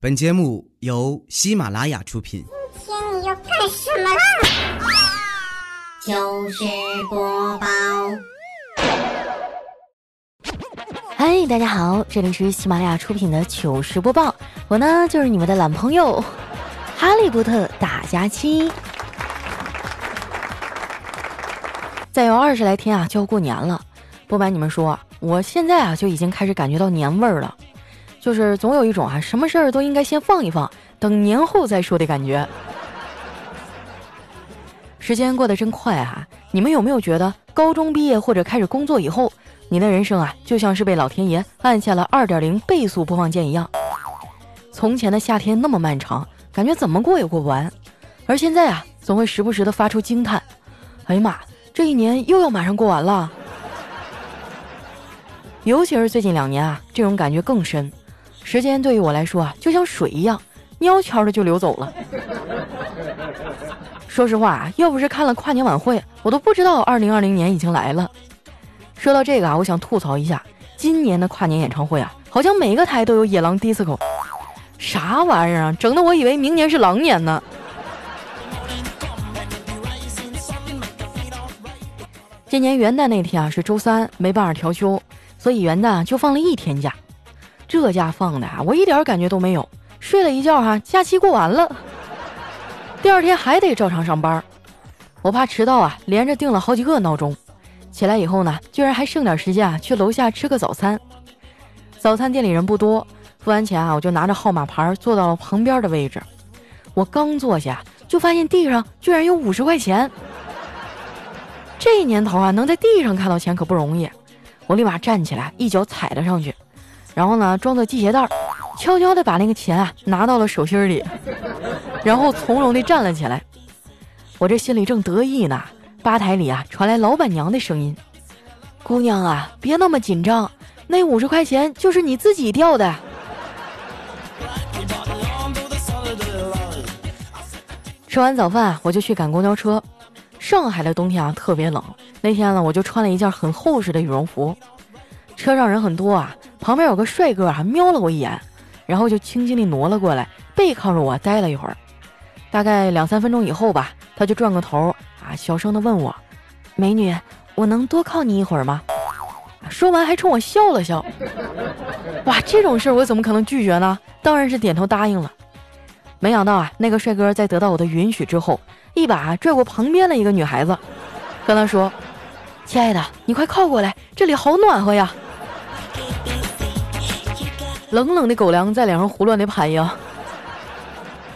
本节目由喜马拉雅出品。今天你要干什么啦？糗事播报，嗨，大家好，这里是喜马拉雅出品的糗事播报，我呢就是你们的懒朋友哈利波特大假期。再有二十来天啊，就要过年了。不瞒你们说，我现在啊就已经开始感觉到年味儿了。就是总有一种啊，什么事儿都应该先放一放，等年后再说的感觉。时间过得真快啊！你们有没有觉得，高中毕业或者开始工作以后，你的人生啊，就像是被老天爷按下了二点零倍速播放键一样？从前的夏天那么漫长，感觉怎么过也过不完，而现在啊，总会时不时的发出惊叹：“哎呀妈，这一年又要马上过完了。”尤其是最近两年啊，这种感觉更深。时间对于我来说啊，就像水一样，悄悄的就流走了。说实话啊，要不是看了跨年晚会，我都不知道二零二零年已经来了。说到这个啊，我想吐槽一下，今年的跨年演唱会啊，好像每个台都有野狼 disco，啥玩意儿啊，整的我以为明年是狼年呢。今年元旦那天啊是周三，没办法调休，所以元旦就放了一天假。这假放的啊，我一点感觉都没有。睡了一觉哈，假期过完了，第二天还得照常上班。我怕迟到啊，连着定了好几个闹钟。起来以后呢，居然还剩点时间啊，去楼下吃个早餐。早餐店里人不多，付完钱啊，我就拿着号码牌坐到了旁边的位置。我刚坐下，就发现地上居然有五十块钱。这年头啊，能在地上看到钱可不容易。我立马站起来，一脚踩了上去。然后呢，装作系鞋带儿，悄悄地把那个钱啊拿到了手心里，然后从容地站了起来。我这心里正得意呢，吧台里啊传来老板娘的声音：“姑娘啊，别那么紧张，那五十块钱就是你自己掉的。”吃完早饭，我就去赶公交车。上海的冬天啊特别冷，那天呢我就穿了一件很厚实的羽绒服。车上人很多啊。旁边有个帅哥啊，瞄了我一眼，然后就轻轻地挪了过来，背靠着我待了一会儿。大概两三分钟以后吧，他就转过头啊，小声地问我：“美女，我能多靠你一会儿吗？”说完还冲我笑了笑。哇，这种事儿我怎么可能拒绝呢？当然是点头答应了。没想到啊，那个帅哥在得到我的允许之后，一把拽过旁边的一个女孩子，跟她说：“亲爱的，你快靠过来，这里好暖和呀。”冷冷的狗粮在脸上胡乱的拍呀！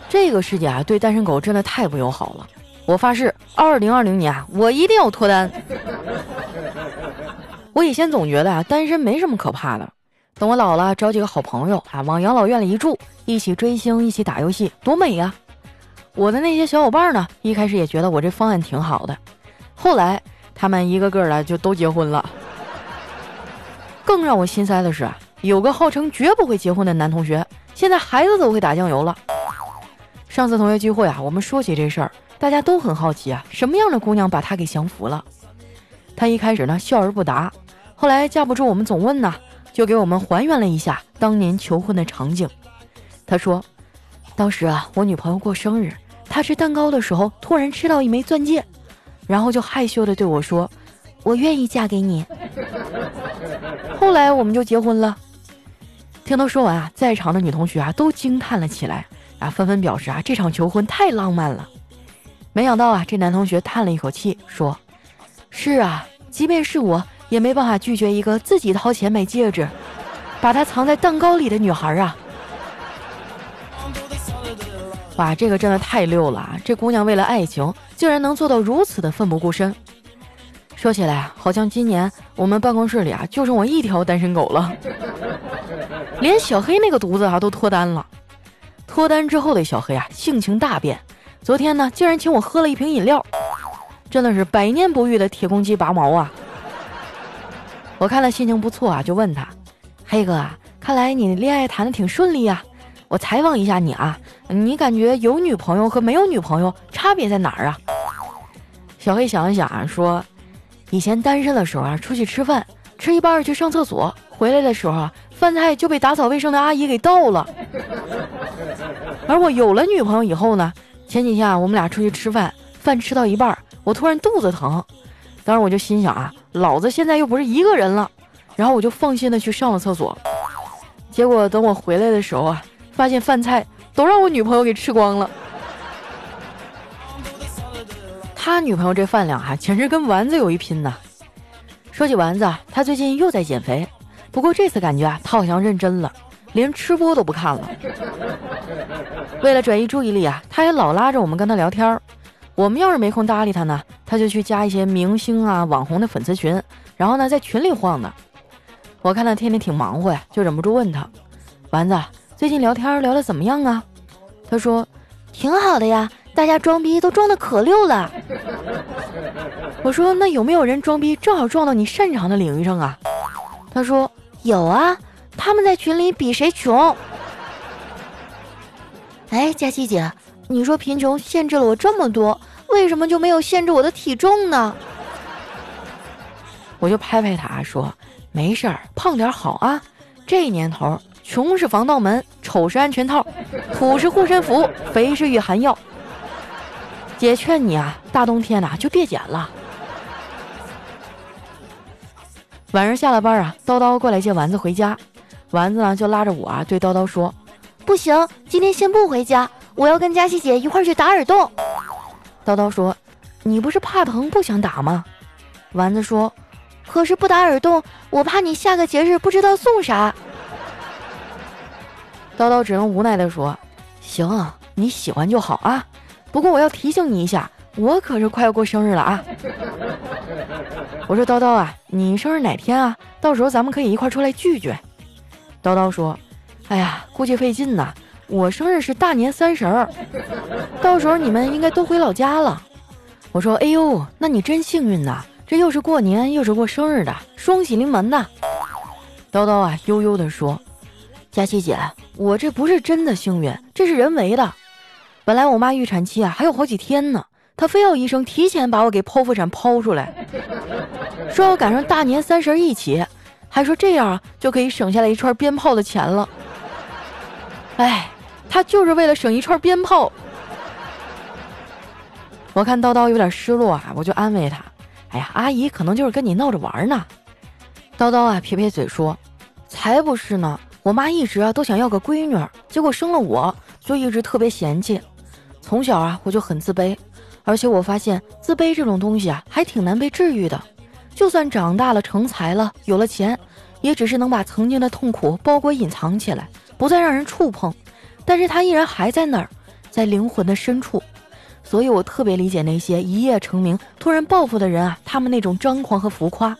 这个世界啊，对单身狗真的太不友好了。我发誓，二零二零年啊，我一定要脱单。我以前总觉得啊，单身没什么可怕的。等我老了，找几个好朋友啊，往养老院里一住，一起追星，一起打游戏，多美呀！我的那些小伙伴呢，一开始也觉得我这方案挺好的，后来他们一个个的就都结婚了。更让我心塞的是啊。有个号称绝不会结婚的男同学，现在孩子都会打酱油了。上次同学聚会啊，我们说起这事儿，大家都很好奇啊，什么样的姑娘把他给降服了？他一开始呢笑而不答，后来架不住我们总问呢，就给我们还原了一下当年求婚的场景。他说，当时啊，我女朋友过生日，她吃蛋糕的时候突然吃到一枚钻戒，然后就害羞的对我说：“我愿意嫁给你。”后来我们就结婚了。听他说完啊，在场的女同学啊都惊叹了起来啊，纷纷表示啊这场求婚太浪漫了。没想到啊，这男同学叹了一口气说：“是啊，即便是我也没办法拒绝一个自己掏钱买戒指，把它藏在蛋糕里的女孩啊。”哇，这个真的太溜了啊！这姑娘为了爱情，竟然能做到如此的奋不顾身。说起来啊，好像今年我们办公室里啊就剩我一条单身狗了。连小黑那个犊子啊都脱单了，脱单之后的小黑啊性情大变，昨天呢竟然请我喝了一瓶饮料，真的是百年不遇的铁公鸡拔毛啊！我看他心情不错啊，就问他，黑哥啊，看来你恋爱谈的挺顺利呀，我采访一下你啊，你感觉有女朋友和没有女朋友差别在哪儿啊？小黑想了想啊，说，以前单身的时候啊，出去吃饭，吃一半去上厕所，回来的时候啊。饭菜就被打扫卫生的阿姨给倒了。而我有了女朋友以后呢，前几天啊，我们俩出去吃饭，饭吃到一半，我突然肚子疼，当时我就心想啊，老子现在又不是一个人了，然后我就放心的去上了厕所。结果等我回来的时候啊，发现饭菜都让我女朋友给吃光了。他女朋友这饭量啊，简直跟丸子有一拼呢。说起丸子，他最近又在减肥，不过这次感觉啊，他好像认真了，连吃播都不看了。为了转移注意力啊，他还老拉着我们跟他聊天儿。我们要是没空搭理他呢，他就去加一些明星啊、网红的粉丝群，然后呢在群里晃呢。我看他天天挺忙活呀，就忍不住问他：“丸子，最近聊天聊得怎么样啊？”他说：“挺好的呀，大家装逼都装的可溜了。”我说：“那有没有人装逼正好撞到你擅长的领域上啊？”他说：“有啊，他们在群里比谁穷。”哎，佳琪姐，你说贫穷限制了我这么多，为什么就没有限制我的体重呢？我就拍拍他说。没事儿，胖点好啊！这年头，穷是防盗门，丑是安全套，土是护身符，肥是御寒药。姐劝你啊，大冬天的就别减了。晚上下了班啊，叨叨过来接丸子回家，丸子呢就拉着我啊对叨叨说：“不行，今天先不回家，我要跟佳琪姐一块去打耳洞。”叨叨说：“你不是怕疼不想打吗？”丸子说。可是不打耳洞，我怕你下个节日不知道送啥。叨叨只能无奈的说：“行，你喜欢就好啊。不过我要提醒你一下，我可是快要过生日了啊。”我说：“叨叨啊，你生日哪天啊？到时候咱们可以一块出来聚聚。”叨叨说：“哎呀，估计费劲呐。我生日是大年三十儿，到时候你们应该都回老家了。”我说：“哎呦，那你真幸运呐。”这又是过年又是过生日的，双喜临门呐！叨叨啊，悠悠地说：“佳琪姐，我这不是真的幸运，这是人为的。本来我妈预产期啊还有好几天呢，她非要医生提前把我给剖腹产剖出来，说要赶上大年三十一起，还说这样啊就可以省下来一串鞭炮的钱了。哎，她就是为了省一串鞭炮。我看叨叨有点失落啊，我就安慰他。”哎呀，阿姨可能就是跟你闹着玩呢。叨叨啊，撇撇嘴说：“才不是呢！我妈一直啊都想要个闺女，结果生了我就一直特别嫌弃。从小啊我就很自卑，而且我发现自卑这种东西啊还挺难被治愈的。就算长大了成才了，有了钱，也只是能把曾经的痛苦包裹隐藏起来，不再让人触碰。但是它依然还在那儿，在灵魂的深处。”所以我特别理解那些一夜成名、突然暴富的人啊，他们那种张狂和浮夸，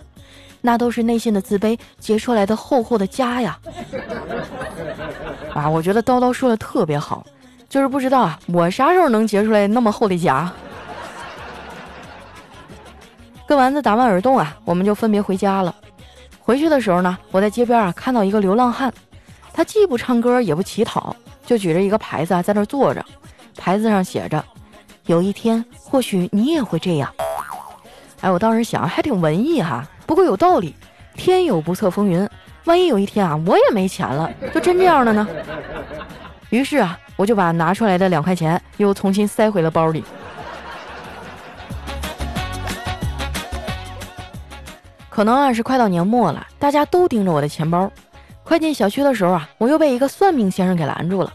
那都是内心的自卑结出来的厚厚的痂呀！啊，我觉得叨叨说的特别好，就是不知道啊，我啥时候能结出来那么厚的痂？跟丸子打完耳洞啊，我们就分别回家了。回去的时候呢，我在街边啊看到一个流浪汉，他既不唱歌也不乞讨，就举着一个牌子啊在那坐着，牌子上写着。有一天，或许你也会这样。哎，我当时想，还挺文艺哈。不过有道理，天有不测风云，万一有一天啊，我也没钱了，就真这样了呢？于是啊，我就把拿出来的两块钱又重新塞回了包里。可能啊是快到年末了，大家都盯着我的钱包。快进小区的时候啊，我又被一个算命先生给拦住了。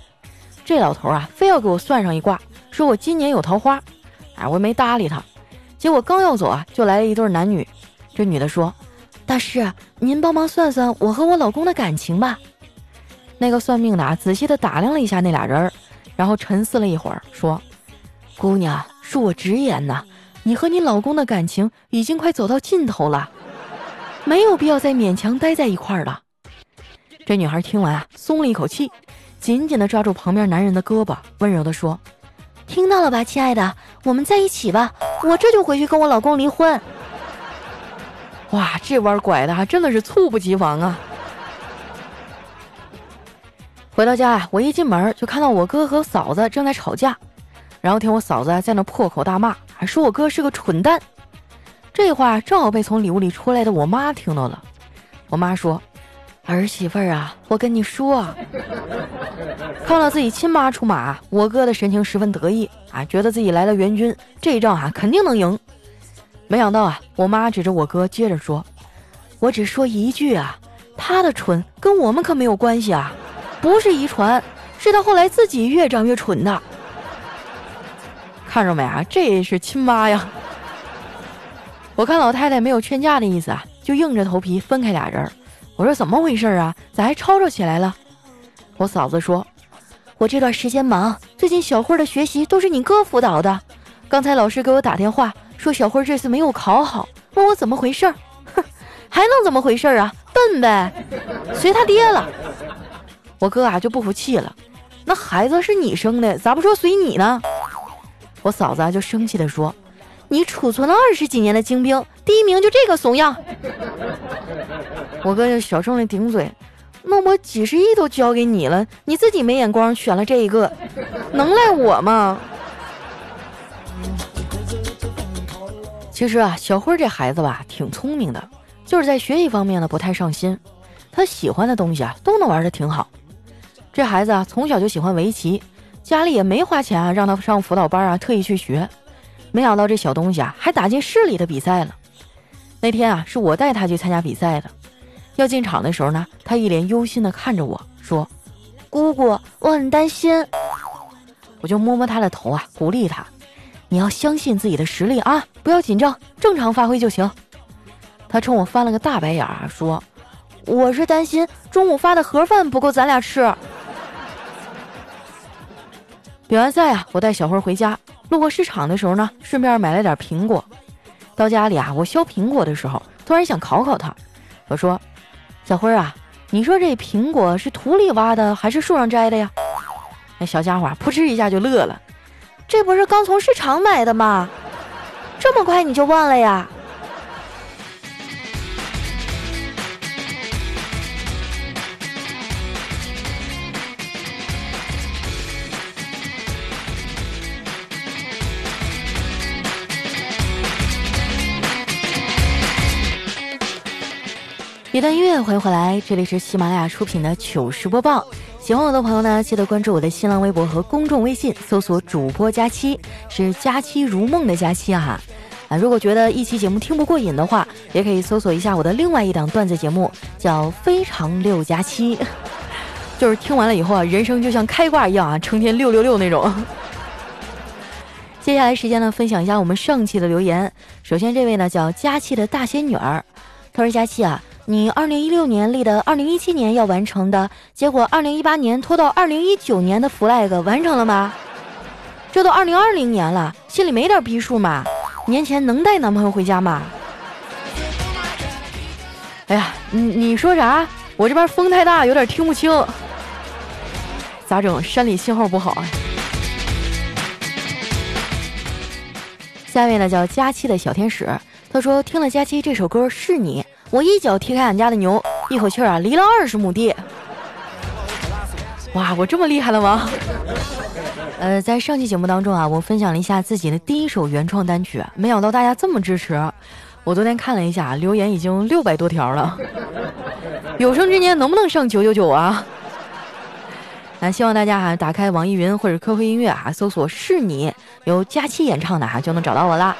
这老头啊，非要给我算上一卦。说我今年有桃花，哎，我没搭理他。结果刚要走啊，就来了一对男女。这女的说：“大师，您帮忙算算我和我老公的感情吧。”那个算命的啊，仔细的打量了一下那俩人儿，然后沉思了一会儿，说：“姑娘，恕我直言呐，你和你老公的感情已经快走到尽头了，没有必要再勉强待在一块儿了。”这女孩听完啊，松了一口气，紧紧的抓住旁边男人的胳膊，温柔的说。听到了吧，亲爱的，我们在一起吧，我这就回去跟我老公离婚。哇，这弯拐的还真的是猝不及防啊！回到家啊，我一进门就看到我哥和嫂子正在吵架，然后听我嫂子在那破口大骂，还说我哥是个蠢蛋。这话正好被从里屋里出来的我妈听到了。我妈说：“儿媳妇儿啊，我跟你说啊，看到自己亲妈出马，我哥的神情十分得意啊，觉得自己来了援军，这一仗啊肯定能赢。没想到啊，我妈指着我哥接着说：“我只说一句啊，他的蠢跟我们可没有关系啊，不是遗传，是他后来自己越长越蠢的。看着没啊，这是亲妈呀。”我看老太太没有劝架的意思啊，就硬着头皮分开俩人。我说怎么回事啊？咋还吵吵起来了？我嫂子说：“我这段时间忙，最近小慧的学习都是你哥辅导的。刚才老师给我打电话说小慧这次没有考好，问我怎么回事儿。哼，还能怎么回事啊？笨呗，随他爹了。我哥啊就不服气了，那孩子是你生的，咋不说随你呢？我嫂子啊就生气的说：你储存了二十几年的精兵，第一名就这个怂样。我哥就小声的顶嘴，那我几十亿都交给你了，你自己没眼光选了这一个，能赖我吗？其实啊，小辉这孩子吧，挺聪明的，就是在学习方面呢不太上心。他喜欢的东西啊，都能玩的挺好。这孩子啊，从小就喜欢围棋，家里也没花钱啊让他上辅导班啊，特意去学。没想到这小东西啊，还打进市里的比赛了。那天啊，是我带他去参加比赛的。要进场的时候呢，他一脸忧心的看着我说：“姑姑，我很担心。”我就摸摸他的头啊，鼓励他：“你要相信自己的实力啊，不要紧张，正常发挥就行。”他冲我翻了个大白眼儿，说：“我是担心中午发的盒饭不够咱俩吃。”比完赛啊，我带小辉回家，路过市场的时候呢，顺便买了点苹果。到家里啊，我削苹果的时候，突然想考考他，我说。小辉啊，你说这苹果是土里挖的还是树上摘的呀？那小家伙扑哧一下就乐了，这不是刚从市场买的吗？这么快你就忘了呀？一段音乐，欢迎回来，这里是喜马拉雅出品的糗事播报。喜欢我的朋友呢，记得关注我的新浪微博和公众微信，搜索主播佳期，是佳期如梦的佳期啊。啊，如果觉得一期节目听不过瘾的话，也可以搜索一下我的另外一档段子节目，叫《非常六加七》，就是听完了以后啊，人生就像开挂一样啊，成天六六六那种。接下来时间呢，分享一下我们上期的留言。首先这位呢叫佳期的大仙女儿，他说佳期啊。你二零一六年立的二零一七年要完成的结果，二零一八年拖到二零一九年的 flag 完成了吗？这都二零二零年了，心里没点逼数吗？年前能带男朋友回家吗？哎呀，你你说啥？我这边风太大，有点听不清。咋整？山里信号不好啊。下面呢叫佳期的小天使，他说听了佳期这首歌是你。我一脚踢开俺家的牛，一口气儿啊离了二十亩地。哇，我这么厉害了吗？呃，在上期节目当中啊，我分享了一下自己的第一首原创单曲，没想到大家这么支持。我昨天看了一下，留言已经六百多条了。有生之年能不能上九九九啊？那希望大家哈打开网易云或者 QQ 音乐啊，搜索“是你”，由佳期演唱的哈，就能找到我啦。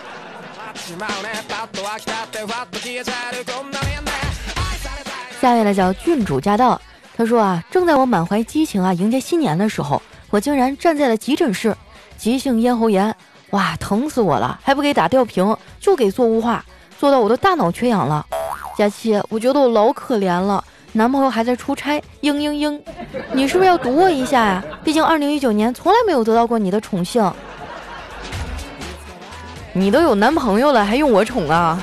下位呢叫郡主驾到，他说啊，正在我满怀激情啊迎接新年的时候，我竟然站在了急诊室，急性咽喉炎，哇，疼死我了，还不给打吊瓶，就给做雾化，做到我的大脑缺氧了。佳期，我觉得我老可怜了，男朋友还在出差，嘤嘤嘤，你是不是要堵我一下呀？毕竟二零一九年从来没有得到过你的宠幸。你都有男朋友了，还用我宠啊？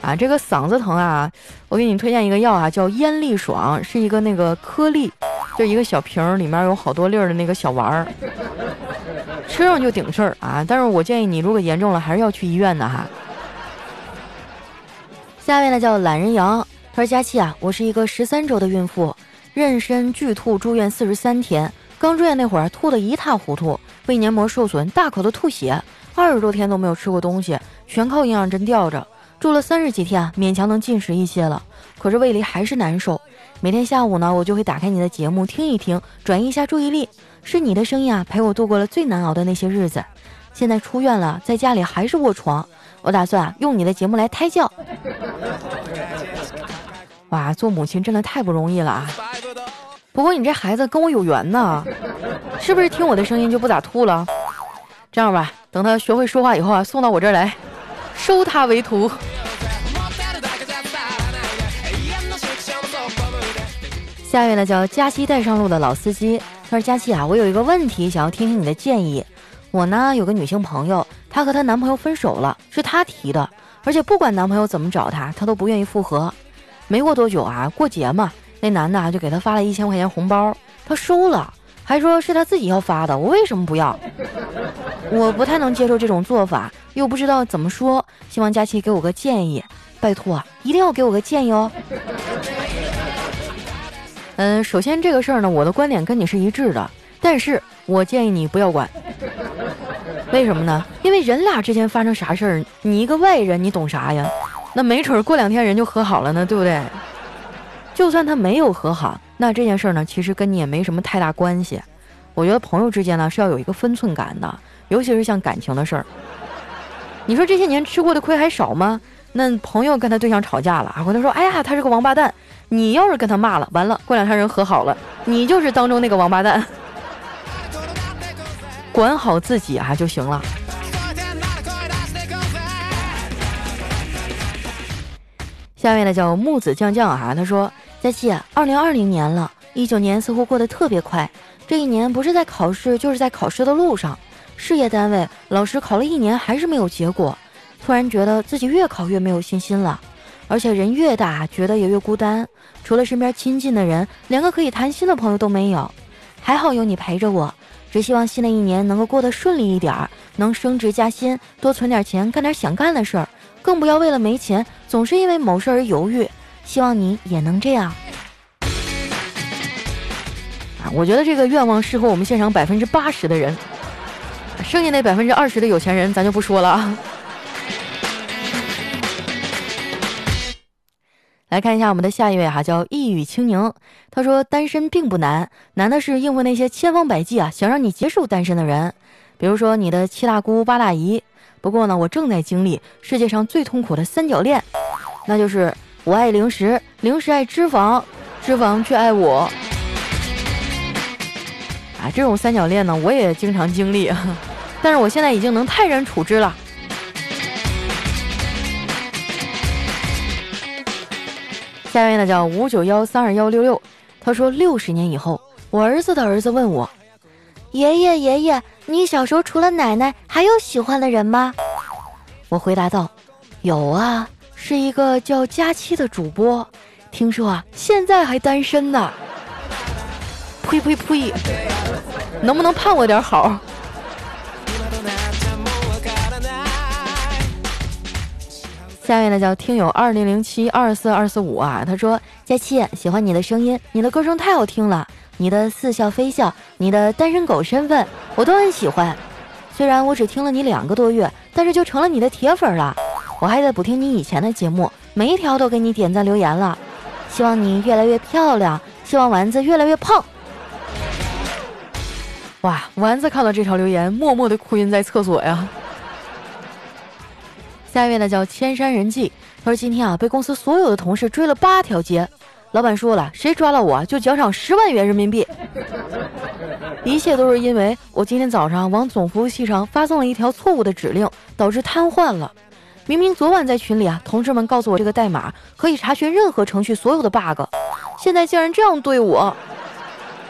啊，这个嗓子疼啊，我给你推荐一个药啊，叫咽利爽，是一个那个颗粒，就一个小瓶儿，里面有好多粒儿的那个小丸儿，吃上就顶事儿啊。但是我建议你，如果严重了，还是要去医院的哈。下面呢叫懒人羊，他说佳期啊，我是一个十三周的孕妇，妊娠剧吐住院四十三天，刚住院那会儿吐得一塌糊涂。胃黏膜受损，大口的吐血，二十多天都没有吃过东西，全靠营养针吊着，住了三十几天，勉强能进食一些了。可是胃里还是难受。每天下午呢，我就会打开你的节目听一听，转移一下注意力。是你的声音啊，陪我度过了最难熬的那些日子。现在出院了，在家里还是卧床。我打算，用你的节目来胎教。哇，做母亲真的太不容易了啊！不过你这孩子跟我有缘呢，是不是听我的声音就不咋吐了？这样吧，等他学会说话以后啊，送到我这儿来，收他为徒。下一位呢叫佳期带上路的老司机，他说：“佳期啊，我有一个问题想要听听你的建议。我呢有个女性朋友，她和她男朋友分手了，是她提的，而且不管男朋友怎么找她，她都不愿意复合。没过多久啊，过节嘛，那男的啊就给她发了一千块钱红包，她收了，还说是他自己要发的，我为什么不要？我不太能接受这种做法，又不知道怎么说，希望佳琪给我个建议，拜托，一定要给我个建议哦。”嗯，首先这个事儿呢，我的观点跟你是一致的，但是我建议你不要管。为什么呢？因为人俩之间发生啥事儿，你一个外人，你懂啥呀？那没准过两天人就和好了呢，对不对？就算他没有和好，那这件事儿呢，其实跟你也没什么太大关系。我觉得朋友之间呢是要有一个分寸感的，尤其是像感情的事儿。你说这些年吃过的亏还少吗？那朋友跟他对象吵架了，回头说：“哎呀，他是个王八蛋。”你要是跟他骂了，完了，过两天人和好了，你就是当中那个王八蛋。管好自己啊就行了。下面呢叫木子酱酱啊，他说：“佳琪，二零二零年了，一九年似乎过得特别快。这一年不是在考试，就是在考试的路上。事业单位，老师考了一年还是没有结果，突然觉得自己越考越没有信心了。”而且人越大，觉得也越孤单，除了身边亲近的人，连个可以谈心的朋友都没有。还好有你陪着我，只希望新的一年能够过得顺利一点儿，能升职加薪，多存点钱，干点想干的事儿，更不要为了没钱，总是因为某事而犹豫。希望你也能这样。啊，我觉得这个愿望适合我们现场百分之八十的人，剩下那百分之二十的有钱人，咱就不说了啊。来看一下我们的下一位哈，叫一语清宁。他说单身并不难，难的是应付那些千方百计啊想让你结束单身的人，比如说你的七大姑八大姨。不过呢，我正在经历世界上最痛苦的三角恋，那就是我爱零食，零食爱脂肪，脂肪却爱我。啊，这种三角恋呢，我也经常经历，但是我现在已经能泰然处之了。下面呢叫五九幺三二幺六六，他说六十年以后，我儿子的儿子问我，爷爷爷爷，你小时候除了奶奶还有喜欢的人吗？我回答道，有啊，是一个叫佳期的主播，听说啊现在还单身呢。呸呸呸，能不能盼我点好？下面呢叫听友二零零七二四二四五啊，他说佳期喜欢你的声音，你的歌声太好听了，你的似笑非笑，你的单身狗身份我都很喜欢。虽然我只听了你两个多月，但是就成了你的铁粉了。我还在补听你以前的节目，每一条都给你点赞留言了。希望你越来越漂亮，希望丸子越来越胖。哇，丸子看到这条留言，默默的哭晕在厕所呀。下一位呢叫千山人迹，他说今天啊被公司所有的同事追了八条街，老板说了谁抓到我就奖赏十万元人民币。一切都是因为我今天早上往总服务器上发送了一条错误的指令，导致瘫痪了。明明昨晚在群里啊，同事们告诉我这个代码可以查询任何程序所有的 bug，现在竟然这样对我。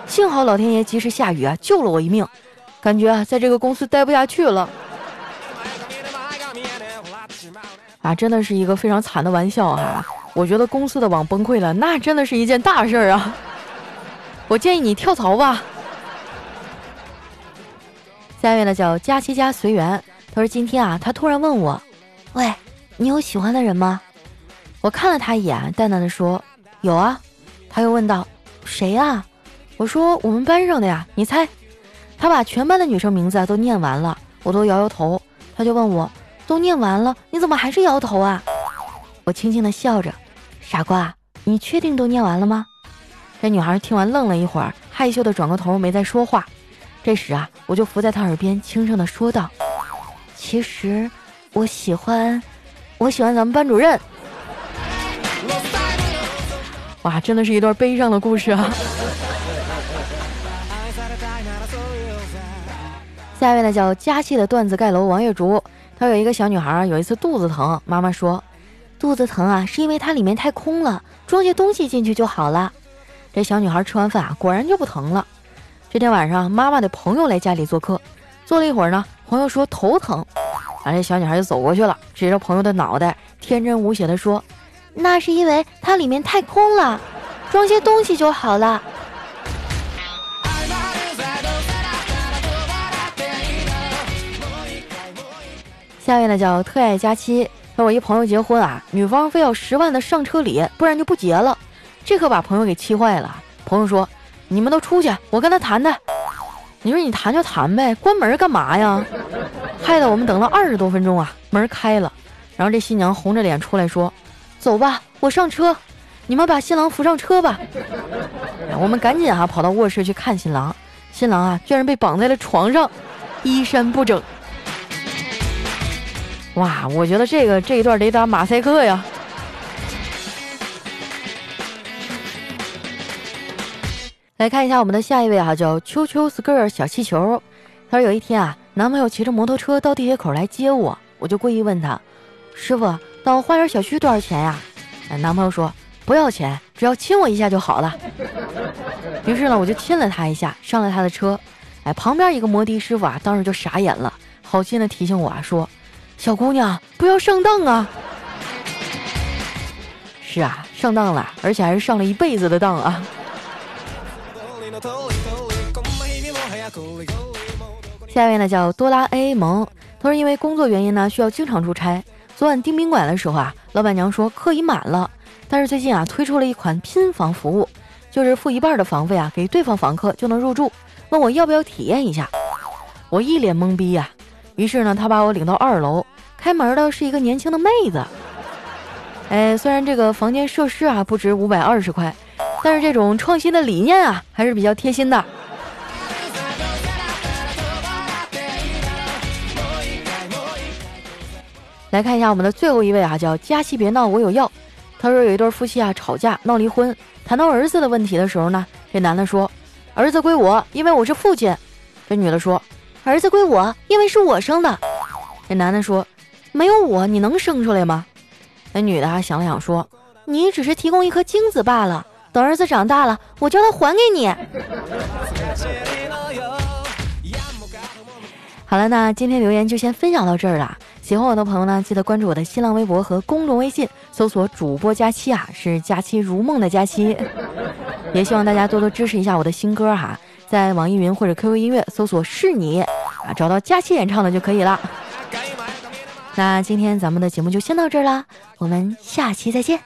幸好老天爷及时下雨啊，救了我一命，感觉啊在这个公司待不下去了。啊，真的是一个非常惨的玩笑哈！我觉得公司的网崩溃了，那真的是一件大事儿啊！我建议你跳槽吧。下一位呢叫佳期家随缘，他说今天啊，他突然问我，喂，你有喜欢的人吗？我看了他一眼，淡淡的说，有啊。他又问道，谁呀？我说我们班上的呀，你猜。他把全班的女生名字啊都念完了，我都摇摇头。他就问我。都念完了，你怎么还是摇头啊？我轻轻的笑着，傻瓜，你确定都念完了吗？”这女孩听完愣了一会儿，害羞的转过头没再说话。这时啊，我就伏在她耳边轻声的说道：“其实我喜欢，我喜欢咱们班主任。”哇，真的是一段悲伤的故事啊！下一位呢叫佳期的段子盖楼王月竹，她有一个小女孩，有一次肚子疼，妈妈说，肚子疼啊是因为它里面太空了，装些东西进去就好了。这小女孩吃完饭啊，果然就不疼了。这天晚上，妈妈的朋友来家里做客，坐了一会儿呢，朋友说头疼，然后这小女孩就走过去了，指着朋友的脑袋，天真无邪地说：“那是因为它里面太空了，装些东西就好了。”下面呢叫特爱佳期，和我一朋友结婚啊，女方非要十万的上车礼，不然就不结了。这可把朋友给气坏了。朋友说：“你们都出去，我跟他谈谈。”你说你谈就谈呗，关门干嘛呀？害得我们等了二十多分钟啊，门开了，然后这新娘红着脸出来说：“走吧，我上车，你们把新郎扶上车吧。”我们赶紧啊跑到卧室去看新郎，新郎啊居然被绑在了床上，衣衫不整。哇，我觉得这个这一段得打马赛克呀。来看一下我们的下一位哈，叫秋秋 skirt 小气球。他说有一天啊，男朋友骑着摩托车到地铁口来接我，我就故意问他：“师傅，到花园小区多少钱呀？”男朋友说：“不要钱，只要亲我一下就好了。”于是呢，我就亲了他一下，上了他的车。哎，旁边一个摩的师傅啊，当时就傻眼了，好心的提醒我啊，说：“小姑娘，不要上当啊！”是啊，上当了，而且还是上了一辈子的当啊。下一位呢叫多拉 A 萌，他说因为工作原因呢需要经常出差。昨晚订宾馆的时候啊，老板娘说客已满了，但是最近啊推出了一款拼房服务，就是付一半的房费啊给对方房客就能入住，问我要不要体验一下。我一脸懵逼呀，于是呢他把我领到二楼，开门的是一个年轻的妹子。哎，虽然这个房间设施啊不值五百二十块，但是这种创新的理念啊还是比较贴心的。来看一下我们的最后一位啊，叫佳琪别闹，我有药。他说有一对夫妻啊吵架闹离婚，谈到儿子的问题的时候呢，这男的说儿子归我，因为我是父亲。这女的说儿子归我，因为是我生的。这男的说没有我你能生出来吗？那女的啊想了想说你只是提供一颗精子罢了，等儿子长大了，我叫他还给你。好了，那今天留言就先分享到这儿了。喜欢我的朋友呢，记得关注我的新浪微博和公众微信，搜索“主播佳期”啊，是“佳期如梦”的佳期。也希望大家多多支持一下我的新歌哈，在网易云或者 QQ 音乐搜索“是你”啊，找到佳期演唱的就可以了。那今天咱们的节目就先到这儿啦，我们下期再见。